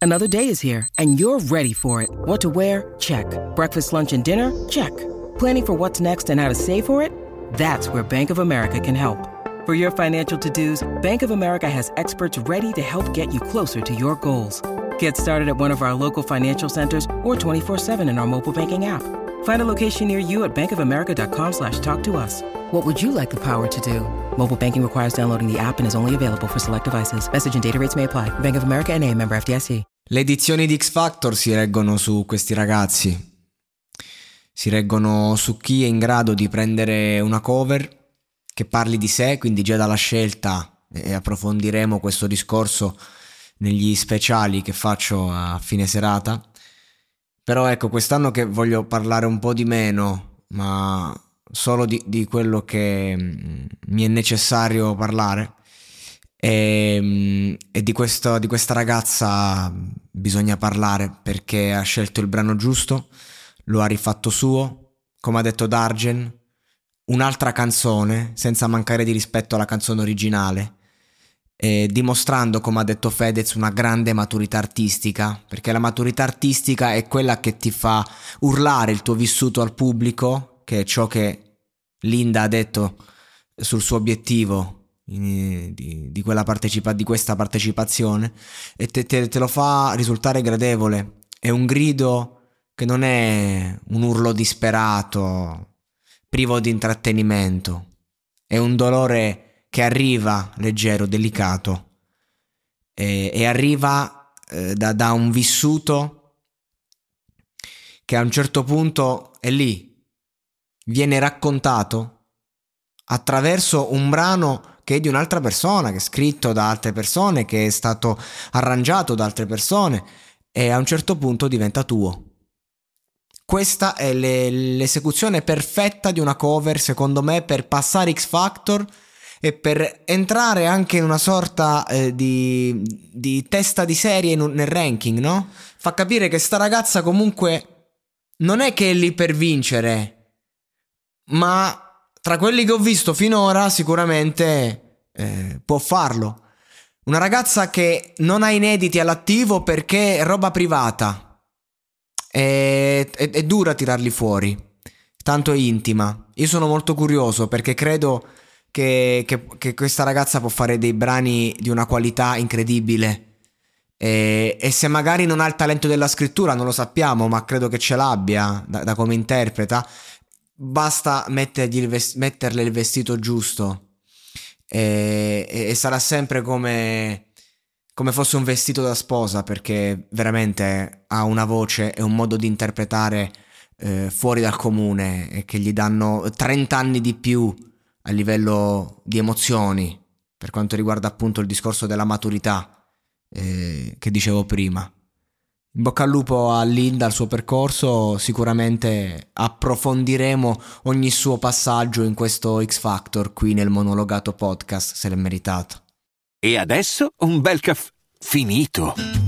Another day is here, and you're ready for it. What to wear? Check. Breakfast, lunch, and dinner? Check. Planning for what's next and how to save for it? That's where Bank of America can help. For your financial to dos, Bank of America has experts ready to help get you closer to your goals. Get started at one of our local financial centers or 24-7 in our mobile banking app. Find a location near you at bankofamerica.com slash talk to us. What would you like the power to do? Mobile banking requires downloading the app and is only available for select devices. Message and data rates may apply. Bank of America and a member FDIC. Le edizioni di X Factor si reggono su questi ragazzi. Si reggono su chi è in grado di prendere una cover che parli di sé, quindi già dalla scelta e approfondiremo questo discorso negli speciali che faccio a fine serata. Però ecco, quest'anno che voglio parlare un po' di meno, ma solo di, di quello che mm, mi è necessario parlare. E, mm, e di, questo, di questa ragazza bisogna parlare perché ha scelto il brano giusto, lo ha rifatto suo, come ha detto Dargen, un'altra canzone senza mancare di rispetto alla canzone originale. Eh, dimostrando, come ha detto Fedez, una grande maturità artistica, perché la maturità artistica è quella che ti fa urlare il tuo vissuto al pubblico, che è ciò che Linda ha detto sul suo obiettivo di, di, partecipa- di, questa partecipazione, e te, te, te lo fa risultare gradevole. È un grido che non è un urlo disperato, privo di intrattenimento, è un dolore che arriva leggero, delicato e, e arriva eh, da, da un vissuto che a un certo punto è lì, viene raccontato attraverso un brano che è di un'altra persona, che è scritto da altre persone, che è stato arrangiato da altre persone e a un certo punto diventa tuo. Questa è le, l'esecuzione perfetta di una cover, secondo me, per passare X Factor e per entrare anche in una sorta eh, di, di, testa di serie in, nel ranking, no? Fa capire che sta ragazza comunque non è che è lì per vincere, ma tra quelli che ho visto finora sicuramente eh, può farlo. Una ragazza che non ha inediti all'attivo perché è roba privata. È, è, è dura tirarli fuori, tanto è intima. Io sono molto curioso perché credo che, che, che, questa ragazza può fare dei brani di una qualità incredibile. E, e, se magari non ha il talento della scrittura, non lo sappiamo, ma credo che ce l'abbia da, da come interpreta. Basta il vest- metterle il vestito giusto. E, e, e sarà sempre come, come fosse un vestito da sposa, perché veramente ha una voce e un modo di interpretare eh, fuori dal comune e che gli danno 30 anni di più a livello di emozioni, per quanto riguarda appunto il discorso della maturità eh, che dicevo prima. In bocca al lupo a Linda, al suo percorso, sicuramente approfondiremo ogni suo passaggio in questo X Factor qui nel monologato podcast, se l'è meritato. E adesso un bel caffè finito.